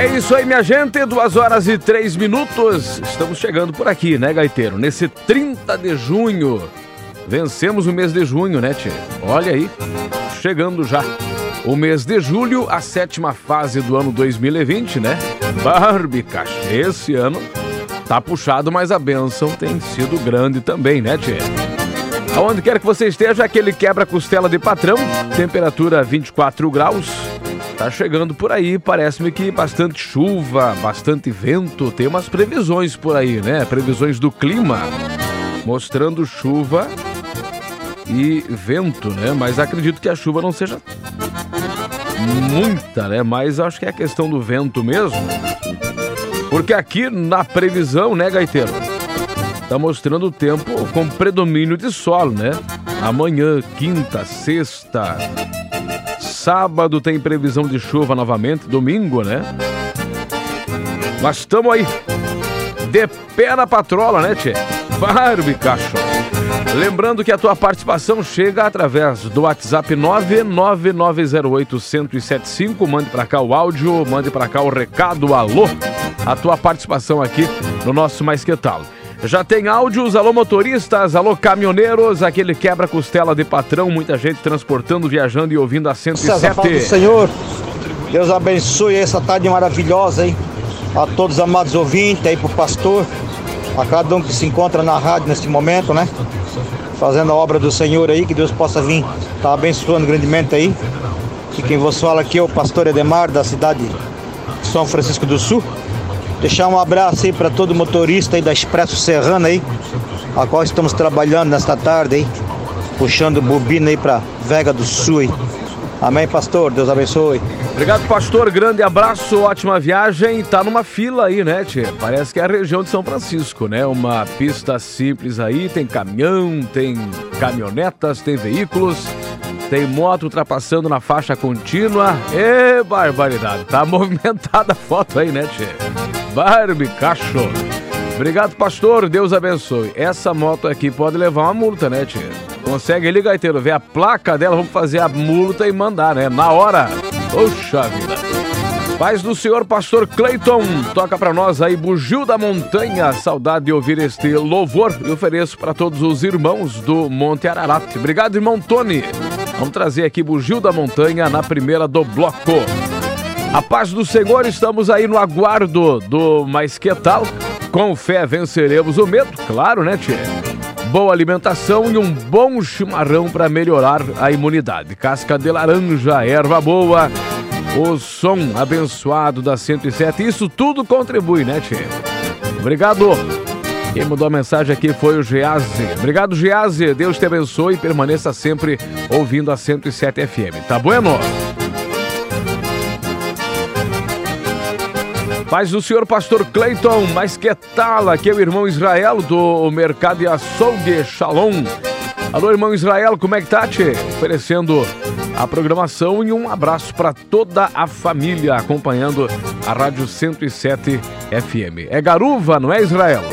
É isso aí, minha gente. Duas horas e três minutos. Estamos chegando por aqui, né, Gaiteiro? Nesse 30 de junho. Vencemos o mês de junho, né, Tchê? Olha aí, chegando já. O mês de julho, a sétima fase do ano 2020, né? Barbicas. Esse ano tá puxado, mas a benção tem sido grande também, né, Tchê? Aonde quer que você esteja, aquele quebra-costela de patrão, temperatura 24 graus. Tá chegando por aí, parece-me que bastante chuva, bastante vento, tem umas previsões por aí, né? Previsões do clima, mostrando chuva e vento, né? Mas acredito que a chuva não seja muita, né? Mas acho que é a questão do vento mesmo. Porque aqui na previsão, né, Gaiteiro? Tá mostrando o tempo com predomínio de sol, né? Amanhã, quinta, sexta, sábado tem previsão de chuva novamente, domingo, né? Mas estamos aí, de pé na patrola, né, Tchê? Barbie, cachorro. Lembrando que a tua participação chega através do WhatsApp 99908-1075. Mande para cá o áudio, mande para cá o recado, alô. A tua participação aqui no nosso Mais Que Tal. Já tem áudios, alô motoristas, alô caminhoneiros, aquele quebra-costela de patrão, muita gente transportando, viajando e ouvindo a 107. César, do Senhor, Deus abençoe essa tarde maravilhosa aí, a todos os amados ouvintes, aí pro pastor, a cada um que se encontra na rádio neste momento, né? Fazendo a obra do Senhor aí, que Deus possa vir tá abençoando grandemente aí. E quem vos fala aqui é o pastor Edemar, da cidade de São Francisco do Sul. Deixar um abraço aí para todo motorista aí da Expresso Serrana aí, a qual estamos trabalhando nesta tarde aí, puxando bobina aí para Vega do Sul aí. Amém, pastor. Deus abençoe. Obrigado, pastor. Grande abraço, ótima viagem. Tá numa fila aí, né, Tchê? Parece que é a região de São Francisco, né? Uma pista simples aí, tem caminhão, tem caminhonetas, tem veículos, tem moto ultrapassando na faixa contínua. Ê, barbaridade. Tá movimentada a foto aí, né, Tchê? Barbie, cachorro. Obrigado, pastor. Deus abençoe. Essa moto aqui pode levar uma multa, né, Tchê? Consegue ali, Gaiteiro, ver a placa dela, vamos fazer a multa e mandar, né? Na hora. Poxa vida. Paz do Senhor, pastor Cleiton, toca para nós aí Bugio da Montanha. Saudade de ouvir este louvor e ofereço para todos os irmãos do Monte Ararat. Obrigado, irmão Tony. Vamos trazer aqui Bugio da Montanha na primeira do bloco. A paz do Senhor, estamos aí no aguardo do Mais Que Tal. Com fé venceremos o medo, claro, né, Tchê? boa alimentação e um bom chimarrão para melhorar a imunidade. Casca de laranja, erva boa, o som abençoado da 107. Isso tudo contribui, né, Tchê? Obrigado. Quem mandou a mensagem aqui foi o Geazi. Obrigado, Geazi. Deus te abençoe e permaneça sempre ouvindo a 107 FM. Tá bueno? Paz do senhor pastor Cleiton, mas que tal? Aqui é o irmão Israel do Mercado de Açougue Shalom. Alô, irmão Israel, como é que tá, tchê? Oferecendo a programação e um abraço para toda a família acompanhando a Rádio 107 FM. É Garuva, não é, Israel?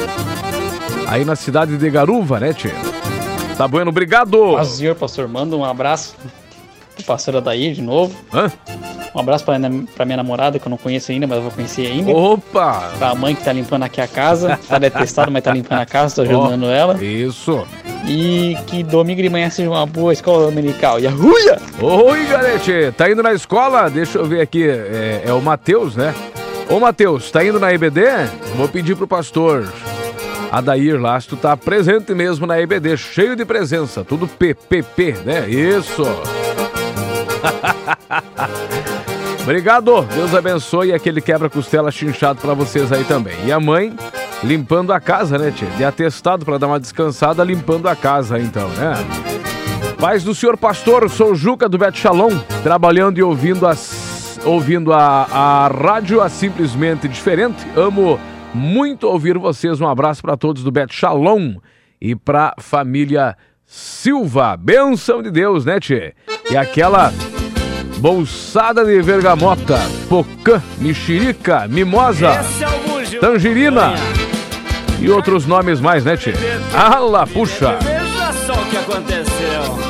Aí na cidade de Garuva, né, tchê? Tá bueno, obrigado! Paz senhor, pastor, manda um abraço pastor Adair de novo. Hã? Um abraço pra, pra minha namorada, que eu não conheço ainda, mas eu vou conhecer ainda. Opa! Pra mãe que tá limpando aqui a casa. Tá detestado, mas tá limpando a casa, tô ajudando Ó, ela. Isso! E que domingo de manhã seja uma boa escola dominical. E arruia! Oi, galete, tá indo na escola? Deixa eu ver aqui, é, é o Matheus, né? Ô, Matheus, tá indo na EBD? Vou pedir pro pastor Adair lá, se tu tá presente mesmo na EBD, cheio de presença, tudo PPP, né? Isso! Obrigado, Deus abençoe aquele quebra-costela chinchado pra vocês aí também. E a mãe limpando a casa, né, tia? De atestado pra dar uma descansada, limpando a casa então, né? Paz do senhor pastor, sou Juca do Bet Shalom, trabalhando e ouvindo as, ouvindo a, a rádio a simplesmente diferente. Amo muito ouvir vocês. Um abraço para todos do Bet Shalom e pra família Silva. Benção de Deus, né, tchê? E aquela Bolsada de Vergamota, Pocã, Mexerica, Mimosa, é Tangerina e outros nomes mais, né, Tchê? Ala, puxa! Veja só o que aconteceu.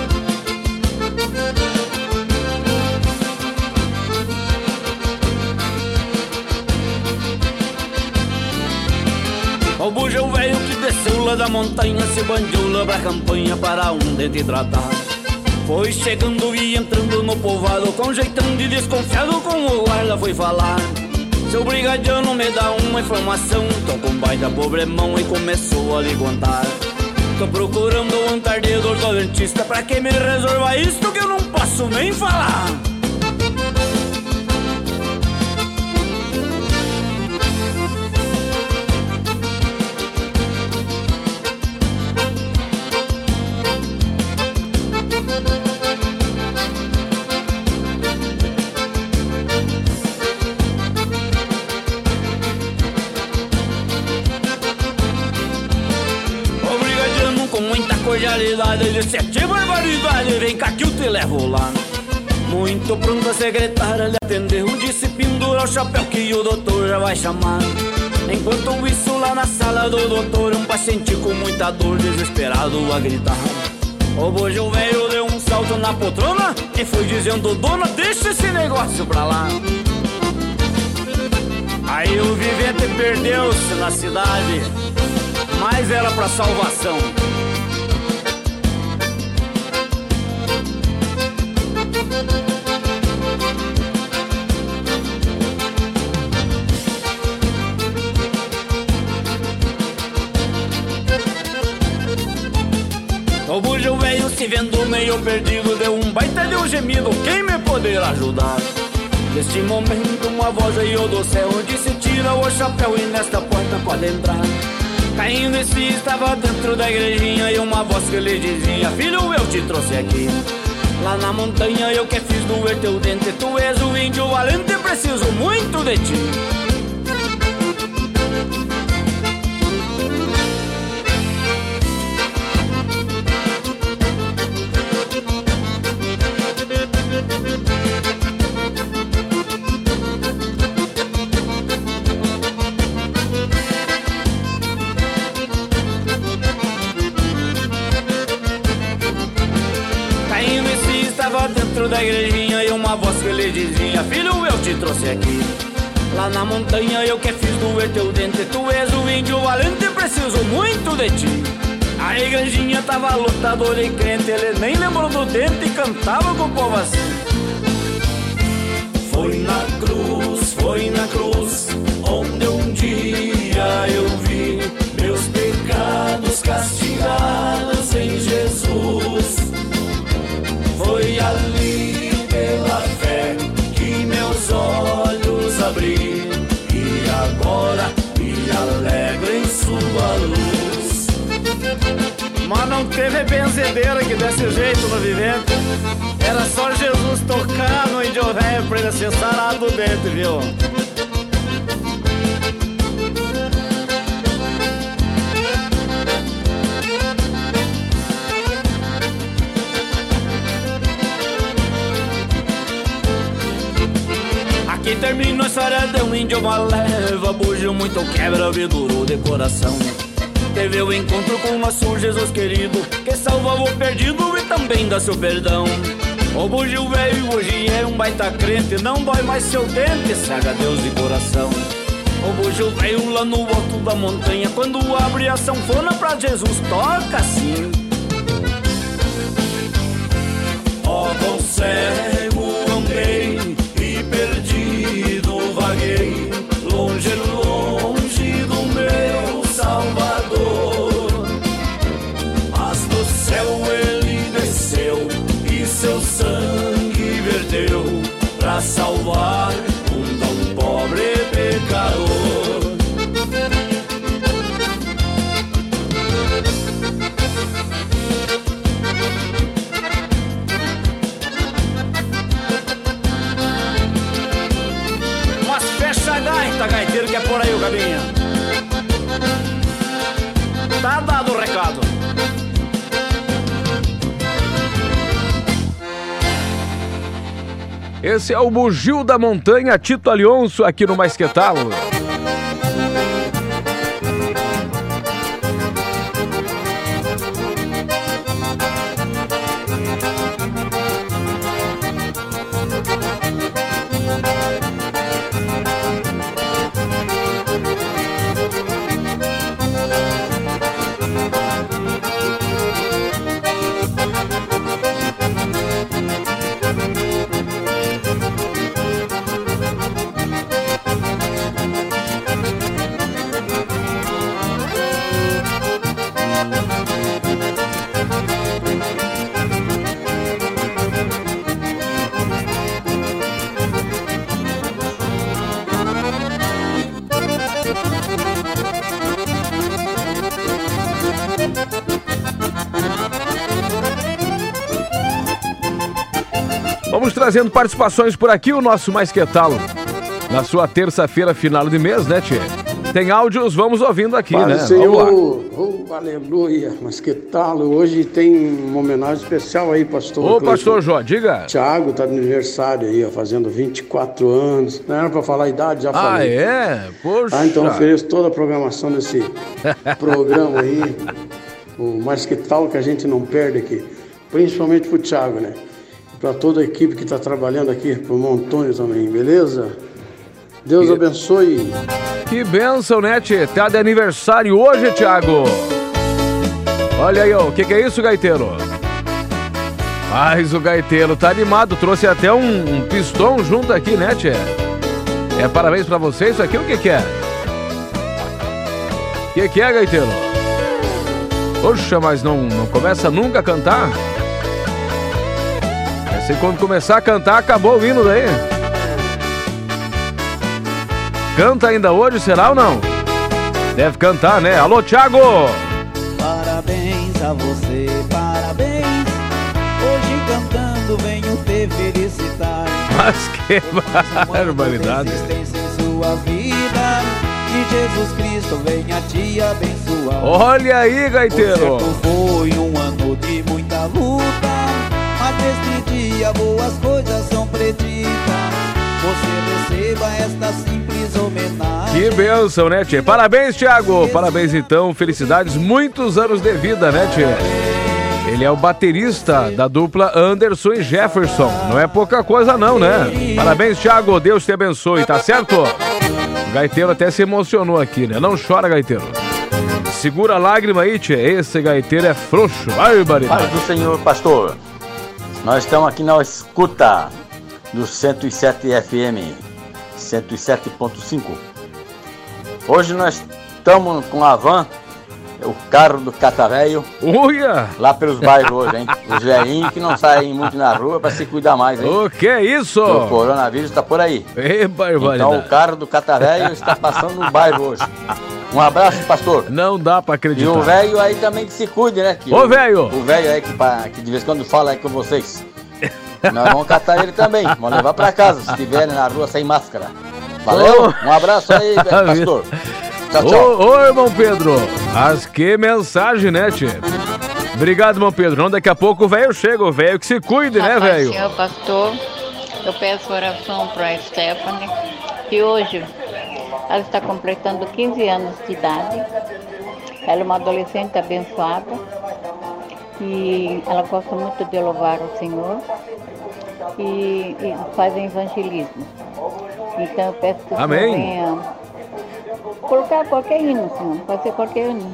O bujão é velho que desceu lá da montanha se banjou lá pra campanha para um dente tratado. Foi chegando e entrando no povoado com jeitão de desconfiado com o guarda foi falar. Seu brigadiano me dá uma informação, tô com baita problemão e começou a lhe contar. Tô procurando um tardedor do dentista pra que me resolva isto que eu não posso nem falar. Que barbaridade, vem cá que eu te levo lá. Muito pronto a secretária lhe atendeu Disse, pendura o chapéu que o doutor já vai chamar. Enquanto isso lá na sala do doutor Um paciente com muita dor, desesperado a gritar. O bojo velho deu um salto na poltrona E foi dizendo, dona, deixa esse negócio pra lá. Aí o vivente perdeu-se na cidade mas era pra salvação. Se vendo meio perdido, deu um baita de um gemido, quem me poderá ajudar? Neste momento uma voz veio do céu, disse tira o chapéu e nesta porta pode entrar. Caindo esse estava dentro da igrejinha e uma voz que lhe dizia Filho, eu te trouxe aqui Lá na montanha eu que fiz doer teu dente Tu és o índio valente, preciso muito de ti dizia Filho, eu te trouxe aqui. Lá na montanha eu que fiz doer teu dente Tu és o índio valente, preciso muito de ti. A igrejinha tava lutador e crente Ele nem lembrou do dente e cantava com o povo assim. Foi na Mas não teve benzedeira que desse jeito no vivente. Era só Jesus tocar no índio velho pra ele ser sarado dentro, viu? Aqui termina a história de um índio maleva Bujo muito quebra, viduro de coração Teve o encontro com nosso Jesus querido Que salvava o perdido e também dá seu perdão. O bugio velho hoje é um baita crente Não dói mais seu dente, cega Deus de coração. O bugio velho lá no alto da montanha Quando abre a sanfona pra Jesus toca assim Ó com cego é por aí o caminho. Tá dado o recado. Esse é o Bugio da Montanha, Tito Alionso, aqui no Mais Que Vamos trazendo participações por aqui, o nosso Mais Que Talo. Na sua terça-feira, final de mês, né, Tchê? Tem áudios, vamos ouvindo aqui, Pai né? Senhor, oh, aleluia, mas que tal? Hoje tem uma homenagem especial aí, pastor. Ô, Cleiton. pastor Jó, diga. Tiago tá de aniversário aí, ó, fazendo 24 anos. Não era pra falar a idade, já Ah, falei. é? Poxa. Ah, então ofereço toda a programação desse programa aí. O mais que tal que a gente não perde aqui. Principalmente pro Thiago, né? Pra toda a equipe que tá trabalhando aqui, pro Montônio também, beleza? Deus abençoe. Que benção, né? Tá de aniversário hoje, Thiago. Olha aí, ó. O que, que é isso, gaiteiro? Mas o gaiteiro tá animado. Trouxe até um, um pistão junto aqui, né? É parabéns pra você. Isso aqui o que, que é? O que, que é, gaiteiro? Poxa, mas não, não começa nunca a cantar? É assim, quando começar a cantar, acabou o hino daí. Canta ainda hoje, será ou não? Deve cantar, né? Alô, Thiago! Parabéns a você, parabéns. Hoje cantando venho te felicitar. Mas que barbaridade. Jesus Cristo venha te abençoar. Olha aí, gaiteiro! foi um ano de muita luta. Mas neste dia boas coisas são preditas. Você receba esta simples. Que benção, né, Tchê? Parabéns, Thiago! Parabéns, então. Felicidades, muitos anos de vida, né, Tchê? Ele é o baterista da dupla Anderson e Jefferson. Não é pouca coisa, não, né? Parabéns, Thiago. Deus te abençoe, tá certo? O gaiteiro até se emocionou aqui, né? Não chora, gaiteiro. Segura a lágrima aí, Tchê. Esse gaiteiro é frouxo. Paz Barbaridade. do Senhor, pastor. Nós estamos aqui na escuta do 107 FM, 107.5. Hoje nós estamos com a van, o carro do Catavéio, Uia! lá pelos bairros hoje, hein? Os velhinhos que não saem muito na rua para se cuidar mais, hein? O que é isso? O coronavírus está por aí. Ei, Então o carro do Catavéio está passando no bairro hoje. Um abraço, pastor. Não dá pra E acreditar. o velho aí também que se cuide, né? Que Ô, velho! O velho aí que, que de vez em quando fala aí com vocês. Nós vamos catar ele também. Vamos levar pra casa se estiverem na rua sem máscara. Valeu? Um abraço aí, pastor. Tchau, tchau. Ô, ô, irmão Pedro, mas que mensagem, né, tio? Obrigado, irmão Pedro. Não, daqui a pouco o velho chega, o velho que se cuide, né, velho? Senhor pastor, eu peço oração para a Stephanie, que hoje ela está completando 15 anos de idade. Ela é uma adolescente abençoada e ela gosta muito de louvar o Senhor e, e faz evangelismo. Então eu peço que o Amém. Senhor venha colocar qualquer hino, Senhor, pode ser qualquer hino.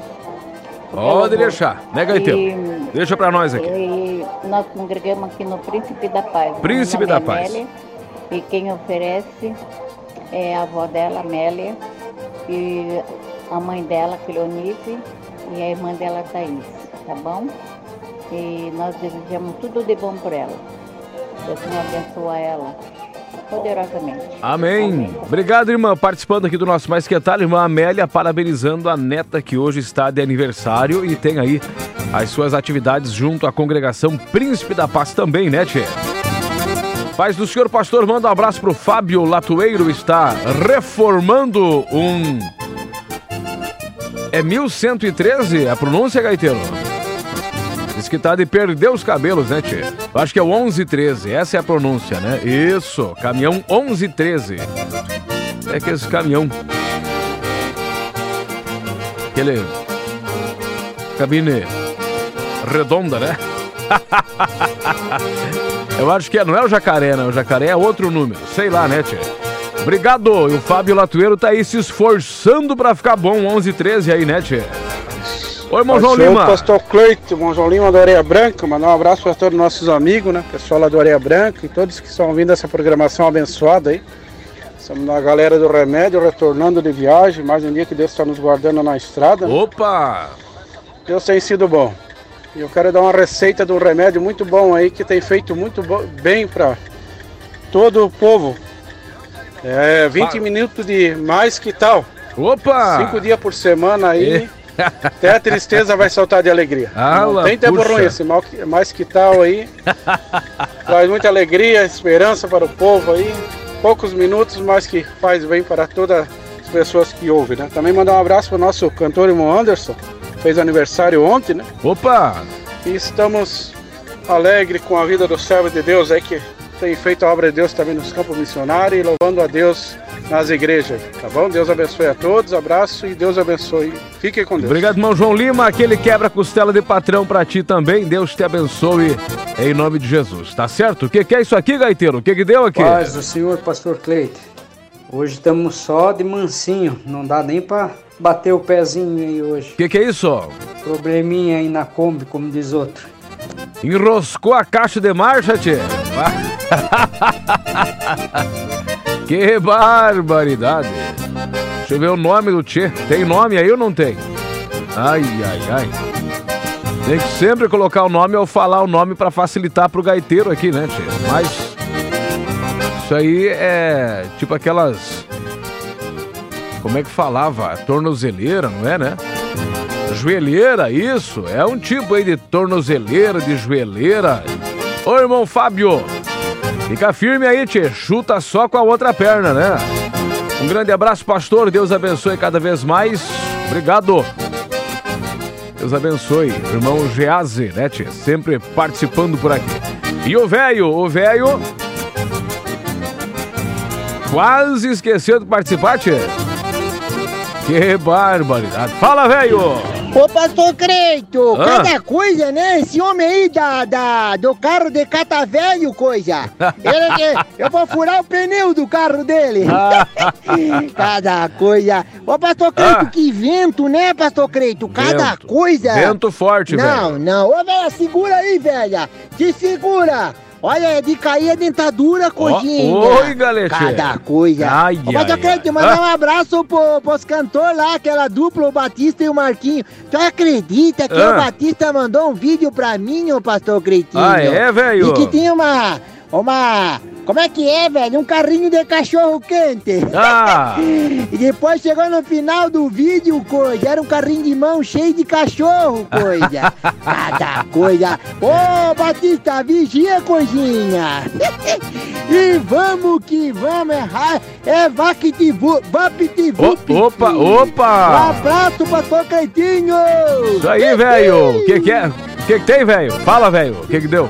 Pode deixar, né, Gaiteiro? E- Deixa pra nós aqui. e nós congregamos aqui no Príncipe da Paz. Príncipe da é Paz. Amélia, e quem oferece é a avó dela, Amélia, e a mãe dela, Cleonice, e a irmã dela, Thaís, tá bom? E nós desejamos tudo de bom por ela. Deus Senhor abençoa ela poderosamente. Amém. Obrigado, irmã, participando aqui do nosso Mais Que Tal. Irmã Amélia, parabenizando a neta que hoje está de aniversário e tem aí as suas atividades junto à congregação Príncipe da Paz também, né, Tchê? Paz do senhor pastor, manda um abraço pro Fábio Latueiro, está reformando um... É 1113 a pronúncia, Gaiteiro? Diz que tá de perder os cabelos, né, Tchê? Eu acho que é o 1113, essa é a pronúncia, né? Isso, caminhão 1113. É que esse caminhão. Aquele. Cabine redonda, né? Eu acho que é, não é o jacaré, não. O jacaré é outro número. Sei lá, né, Tchê? Obrigado! E o Fábio Latueiro tá aí se esforçando pra ficar bom 1113 aí, né, Tchê? Oi, Pastor, Lima. Pastor Cleito, João Lima da Areia Branca, mandar um abraço para todos os nossos amigos, né? Pessoal lá do Areia Branca e todos que estão ouvindo essa programação abençoada aí. Estamos na galera do remédio, retornando de viagem, mais um dia que Deus está nos guardando na estrada. Opa! Deus tem sido bom. E eu quero dar uma receita de um remédio muito bom aí que tem feito muito bem para todo o povo. É 20 Fala. minutos de mais que tal. Opa! Cinco dias por semana aí. E- Até a tristeza vai soltar de alegria. Ah, Não tem tempo puxa. ruim, esse mal que- mais que tal aí. Traz muita alegria, esperança para o povo aí. Poucos minutos, mas que faz bem para todas as pessoas que ouvem, né? Também mandar um abraço para o nosso cantor irmão Anderson, fez aniversário ontem, né? Opa! E estamos alegres com a vida do servo de Deus aí que tem feito a obra de Deus também nos campos missionários e louvando a Deus nas igrejas, tá bom? Deus abençoe a todos, abraço e Deus abençoe. Fiquem com Deus. Obrigado, irmão João Lima. Aquele quebra-costela de patrão pra ti também. Deus te abençoe em nome de Jesus. Tá certo? O que, que é isso aqui, gaiteiro? O que, que deu aqui? Paz do Senhor, pastor Cleito. Hoje estamos só de mansinho. Não dá nem pra bater o pezinho aí hoje. O que, que é isso? Probleminha aí na Kombi, como diz outro. Enroscou a caixa de marcha, tchê. que barbaridade. Deixa eu ver o nome do tchê. Tem nome aí ou não tem? Ai, ai, ai. Tem que sempre colocar o nome ou falar o nome pra facilitar pro gaiteiro aqui, né, tchê? Mas isso aí é tipo aquelas. Como é que falava? Tornozeleira, não é, né? Joelheira, isso. É um tipo aí de tornozeleira, de joelheira. Ô, irmão Fábio, fica firme aí, tchê. Chuta só com a outra perna, né? Um grande abraço, pastor. Deus abençoe cada vez mais. Obrigado. Deus abençoe. Irmão Geazi, né, tchê? Sempre participando por aqui. E o velho, o velho. Quase esqueceu de participar, tchê. Que barbaridade. Fala, velho! Ô, pastor Creito, Ah. cada coisa, né? Esse homem aí da, da, do carro de cata velho, coisa. Ele, eu vou furar o pneu do carro dele. cada coisa. Ô, pastor Creito, Ah. que vento, né, pastor Creito? Cada Vento. coisa. Vento forte, Não, velho. não. Ô, velha, segura aí, velha. Te segura. Olha, é de cair a dentadura, coisinha. oi, galete. Cada coisa. Ai, Ô, pastor ai, ai. mandar um abraço pro, pros cantores lá, aquela dupla, o Batista e o Marquinho. Tu acredita que Ah. o Batista mandou um vídeo pra mim, ô pastor Creitinho? Ah, é, velho? E que tinha uma. Uma. Como é que é, velho? Um carrinho de cachorro quente. Ah. E depois chegou no final do vídeo, coisa. Era um carrinho de mão cheio de cachorro, coisa. Cada coisa. Ô, Batista, vigia, coisinha. e vamos que vamos errar. É vaquitivu, vapitivu. O- opa, Um opa! abraço, pastor Cleitinho. Isso aí, velho! O que, que é? O que, que tem, velho? Fala, velho. O que, que deu?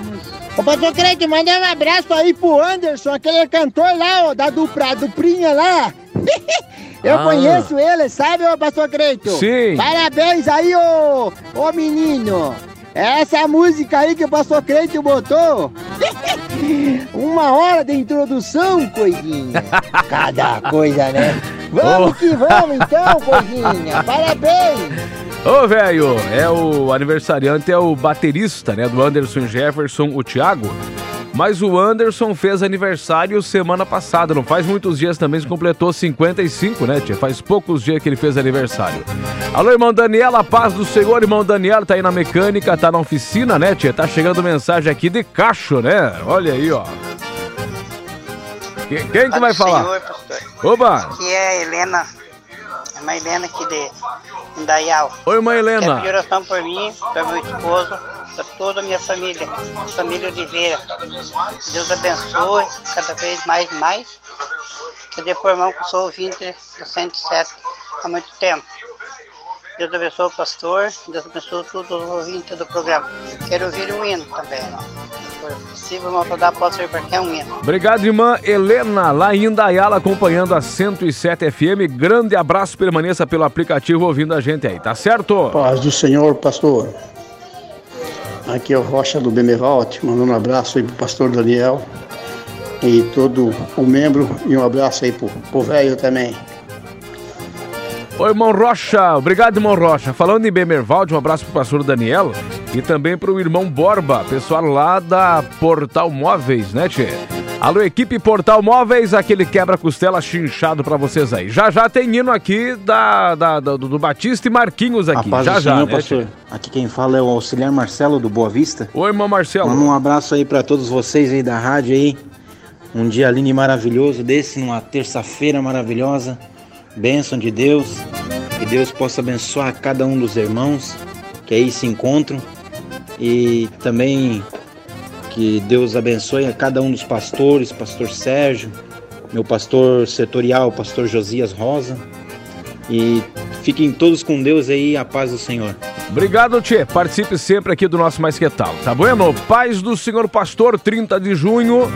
Ô, pastor Creito, manda um abraço aí pro Anderson, aquele cantor lá, ó, da dupla, duplinha lá. Eu Ah. conheço ele, sabe, ô pastor Creito? Sim. Parabéns aí, ô, ô menino. Essa música aí que o pastor Creito botou. Uma hora de introdução, coisinha. Cada coisa, né? Vamos Oh. que vamos então, coisinha. Parabéns. Ô, velho, é o aniversariante, é o baterista, né, do Anderson Jefferson, o Thiago. Mas o Anderson fez aniversário semana passada, não faz muitos dias também, se completou 55, né, tia? Faz poucos dias que ele fez aniversário. Alô, irmão Daniela, a paz do Senhor, irmão Daniela, tá aí na mecânica, tá na oficina, né, tia? Tá chegando mensagem aqui de cacho, né? Olha aí, ó. Quem, quem que vai falar? Senhor. Oba! Aqui é a Helena. Uma Helena aqui de Indaial. Oi, irmã Helena. Pedir oração por mim, para meu esposo, para toda a minha família, família Oliveira. Deus abençoe cada vez mais e mais. Que dê por mão que sou ouvinte do 107 há muito tempo. Deus abençoe o pastor, Deus abençoe todos os ouvintes do programa. Quero ouvir um hino também. Se for possível, não dar, posso ir para quem é um. Obrigado, irmã Helena, lá em Indaiala, acompanhando a 107 FM. Grande abraço, permaneça pelo aplicativo ouvindo a gente aí, tá certo? Paz do Senhor, pastor. Aqui é o Rocha do Benevalte, mandando um abraço aí pro pastor Daniel e todo o membro e um abraço aí pro, pro velho também. Oi, irmão Rocha, obrigado, irmão Rocha. Falando em Bemervalde, um abraço pro pastor Daniel e também pro irmão Borba, pessoal lá da Portal Móveis, né, Tchê? Alô, equipe Portal Móveis, aquele quebra-costela chinchado pra vocês aí. Já já tem hino aqui da, da- da- do, do Batista e Marquinhos aqui. A paz já já, Senhor, né, pastor. Aqui quem fala é o auxiliar Marcelo do Boa Vista. Oi, irmão Marcelo. Manda um abraço aí pra todos vocês aí da rádio aí. Um dia lindo e maravilhoso desse, numa terça-feira maravilhosa. Bênção de Deus. Que Deus possa abençoar cada um dos irmãos que aí se encontram. E também Que Deus abençoe a cada um dos pastores, pastor Sérgio, meu pastor setorial, pastor Josias Rosa. E fiquem todos com Deus aí, a paz do Senhor. Obrigado, Tchê. Participe sempre aqui do nosso Mais Que Tal, tá bueno? Paz do Senhor Pastor, 30 de junho.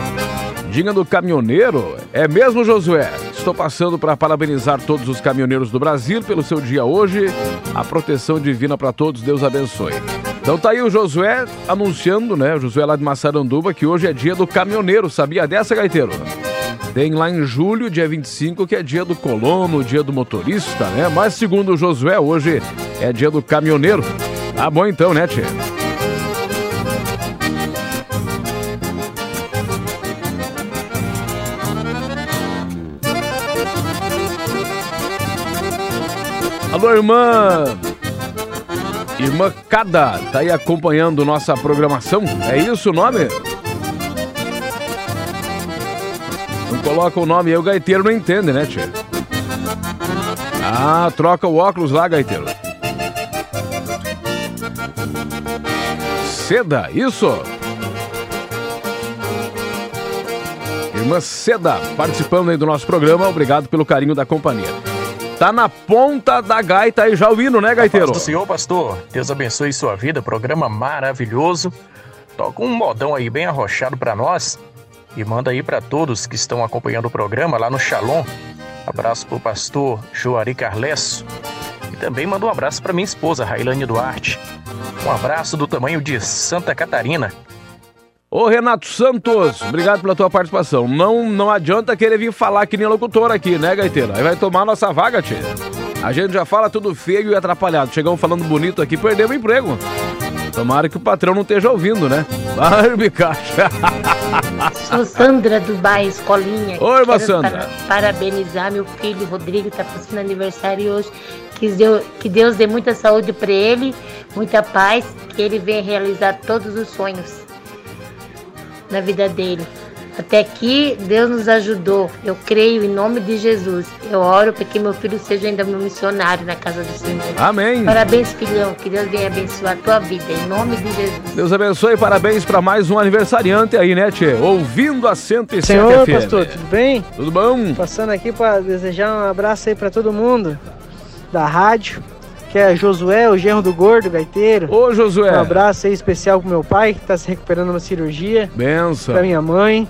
Dia do caminhoneiro. É mesmo, Josué? Estou passando para parabenizar todos os caminhoneiros do Brasil pelo seu dia hoje. A proteção divina para todos, Deus abençoe. Então tá aí o Josué anunciando, né? O Josué lá de Massaranduba, que hoje é dia do caminhoneiro. Sabia dessa, Gaiteiro? Tem lá em julho, dia 25, que é dia do colono, dia do motorista, né? Mas segundo o Josué, hoje é dia do caminhoneiro. Tá bom então, né, Tchê? Alô, irmã! Irmã Cada, tá aí acompanhando nossa programação. É isso o nome? Não coloca o nome aí, o gaiteiro não entende, né, tia? Ah, troca o óculos lá, gaiteiro. Seda, isso! Irmã Seda, participando aí do nosso programa, obrigado pelo carinho da companhia. Tá na ponta da gaita aí já o hino, né, gaiteiro? Do Senhor, pastor. Deus abençoe sua vida. Programa maravilhoso. Toca um modão aí bem arrochado pra nós. E manda aí pra todos que estão acompanhando o programa lá no Shalom. Abraço pro pastor Joari Carlesso. E também manda um abraço pra minha esposa, Railane Duarte. Um abraço do tamanho de Santa Catarina. Ô Renato Santos, obrigado pela tua participação. Não, não adianta querer vir falar que nem locutor aqui, né, Gaiteiro? Aí vai tomar nossa vaga, tia. A gente já fala tudo feio e atrapalhado. Chegamos falando bonito aqui, perdemos o emprego. Tomara que o patrão não esteja ouvindo, né? Barbie Caixa. Sou Sandra do bairro Escolinha. Oi, irmã Sandra. para- parabenizar meu filho Rodrigo, está fazendo aniversário hoje. Que Deus, que Deus dê muita saúde para ele, muita paz, que ele venha realizar todos os sonhos na vida dele. Até aqui, Deus nos ajudou. Eu creio em nome de Jesus. Eu oro para que meu filho seja ainda meu missionário na casa do Senhor. Amém. Parabéns, filhão. Que Deus venha abençoar a tua vida. Em nome de Jesus. Deus abençoe e parabéns para mais um aniversariante aí, né, Tchê? Ouvindo a 107 Senhor, FM. pastor, tudo bem? Tudo bom? Passando aqui para desejar um abraço aí para todo mundo da rádio, que é Josué, o genro do gordo, gaiteiro. Ô, Josué. Um abraço aí especial pro meu pai, que tá se recuperando uma cirurgia. Benção. Pra minha mãe,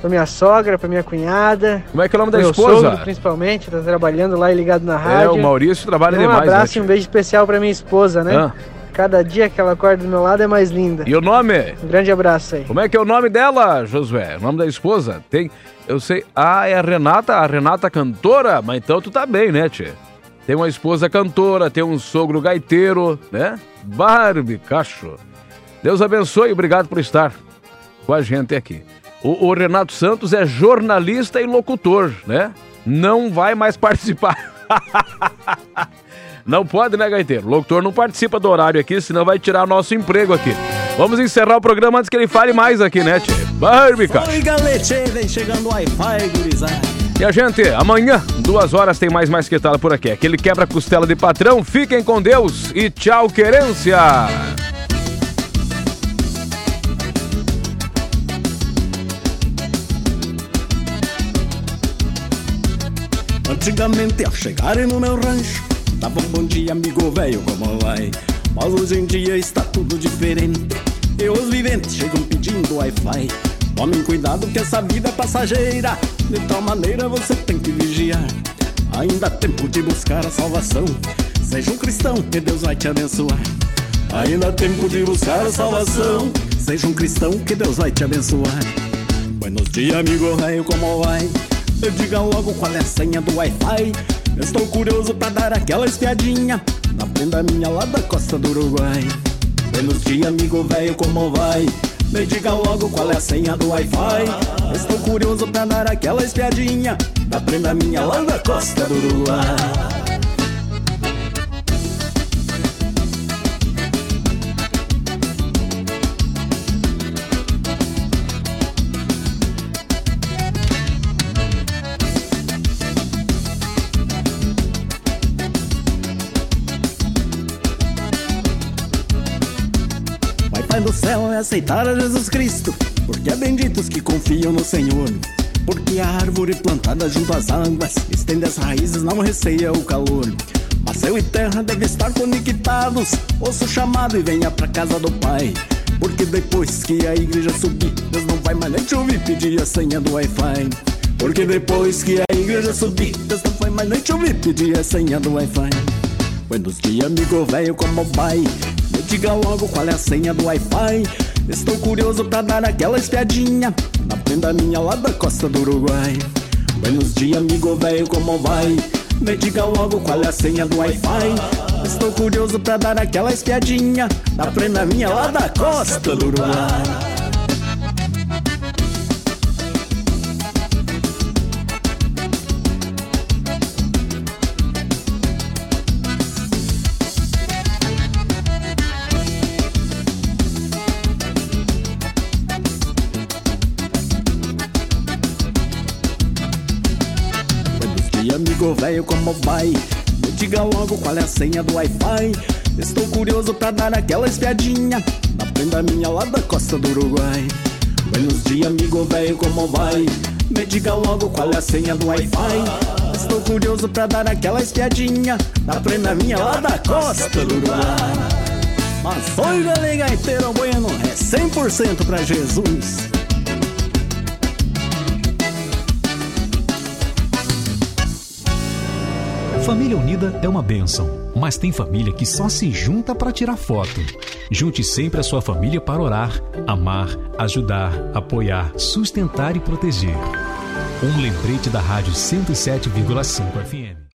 pra minha sogra, pra minha cunhada. Como é que é o nome da meu esposa? Sogro, principalmente, tá trabalhando lá e ligado na É, rádio. o Maurício trabalha um demais, né, abraço e tio? um beijo especial pra minha esposa, né? Ah. Cada dia que ela acorda do meu lado é mais linda. E o nome? Um grande abraço aí. Como é que é o nome dela, Josué? O nome da esposa? Tem. Eu sei. Ah, é a Renata, a Renata cantora? Mas então tu tá bem, né, Tchê? Tem uma esposa cantora, tem um sogro gaiteiro, né? Barbie, cacho. Deus abençoe obrigado por estar com a gente aqui. O, o Renato Santos é jornalista e locutor, né? Não vai mais participar. Não pode, né, Gaiteiro? O locutor não participa do horário aqui, senão vai tirar nosso emprego aqui. Vamos encerrar o programa antes que ele fale mais aqui, né, Tchê? Barbie, cacho. Oi, chegando o Wi-Fi, gurizada. E a gente, amanhã, duas horas, tem mais mais que tal por aqui. Aquele quebra-costela de patrão. Fiquem com Deus e tchau, querência! Antigamente, ao chegarem no meu rancho, dava um bom dia, amigo velho, como vai? Mas hoje em dia está tudo diferente. E os viventes chegam pedindo Wi-Fi. Tomem cuidado que essa vida é passageira. De tal maneira você tem que vigiar. Ainda há tempo de buscar a salvação. Seja um cristão que Deus vai te abençoar. Ainda há tempo de buscar a salvação. Seja um cristão que Deus vai te abençoar. Buenos dias, amigo velho, como vai? Me diga logo qual é a senha do Wi-Fi. Estou curioso pra dar aquela espiadinha na prenda minha lá da costa do Uruguai. Buenos dias, amigo velho, como vai? Me diga logo qual é a senha do Wi-Fi. Estou curioso pra dar aquela espiadinha na prenda minha lá da costa do Uruguai. Aceitar a Jesus Cristo, porque é benditos que confiam no Senhor. Porque a árvore plantada junto às águas estende as raízes, não receia o calor. Mas céu e terra devem estar conectados. Ouça o chamado e venha pra casa do Pai. Porque depois que a igreja subir, Deus não vai mais nem te ouvir pedir a senha do Wi-Fi. Porque depois que a igreja subir, Deus não vai mais nem te ouvir pedir a senha do Wi-Fi. Buenos dias, amigo velho, como vai? Me diga logo qual é a senha do Wi-Fi. Estou curioso pra dar aquela espiadinha na prenda minha lá da costa do Uruguai. Buenos dias, amigo velho, como vai? Me diga logo qual é a senha do Wi-Fi. Estou curioso pra dar aquela espiadinha na prenda minha lá da costa do Uruguai. Amigo velho, como vai? Me diga logo qual é a senha do Wi-Fi. Estou curioso pra dar aquela espiadinha na prenda minha lá da costa do Uruguai. Buenos dias, amigo velho, como vai? Me diga logo qual é a senha do Wi-Fi. Estou curioso pra dar aquela espiadinha na prenda minha lá da costa do Uruguai. Mas olha, gaiteiro bueno, é 100% pra Jesus. Família unida é uma bênção, mas tem família que só se junta para tirar foto. Junte sempre a sua família para orar, amar, ajudar, apoiar, sustentar e proteger. Um lembrete da Rádio 107,5 FM.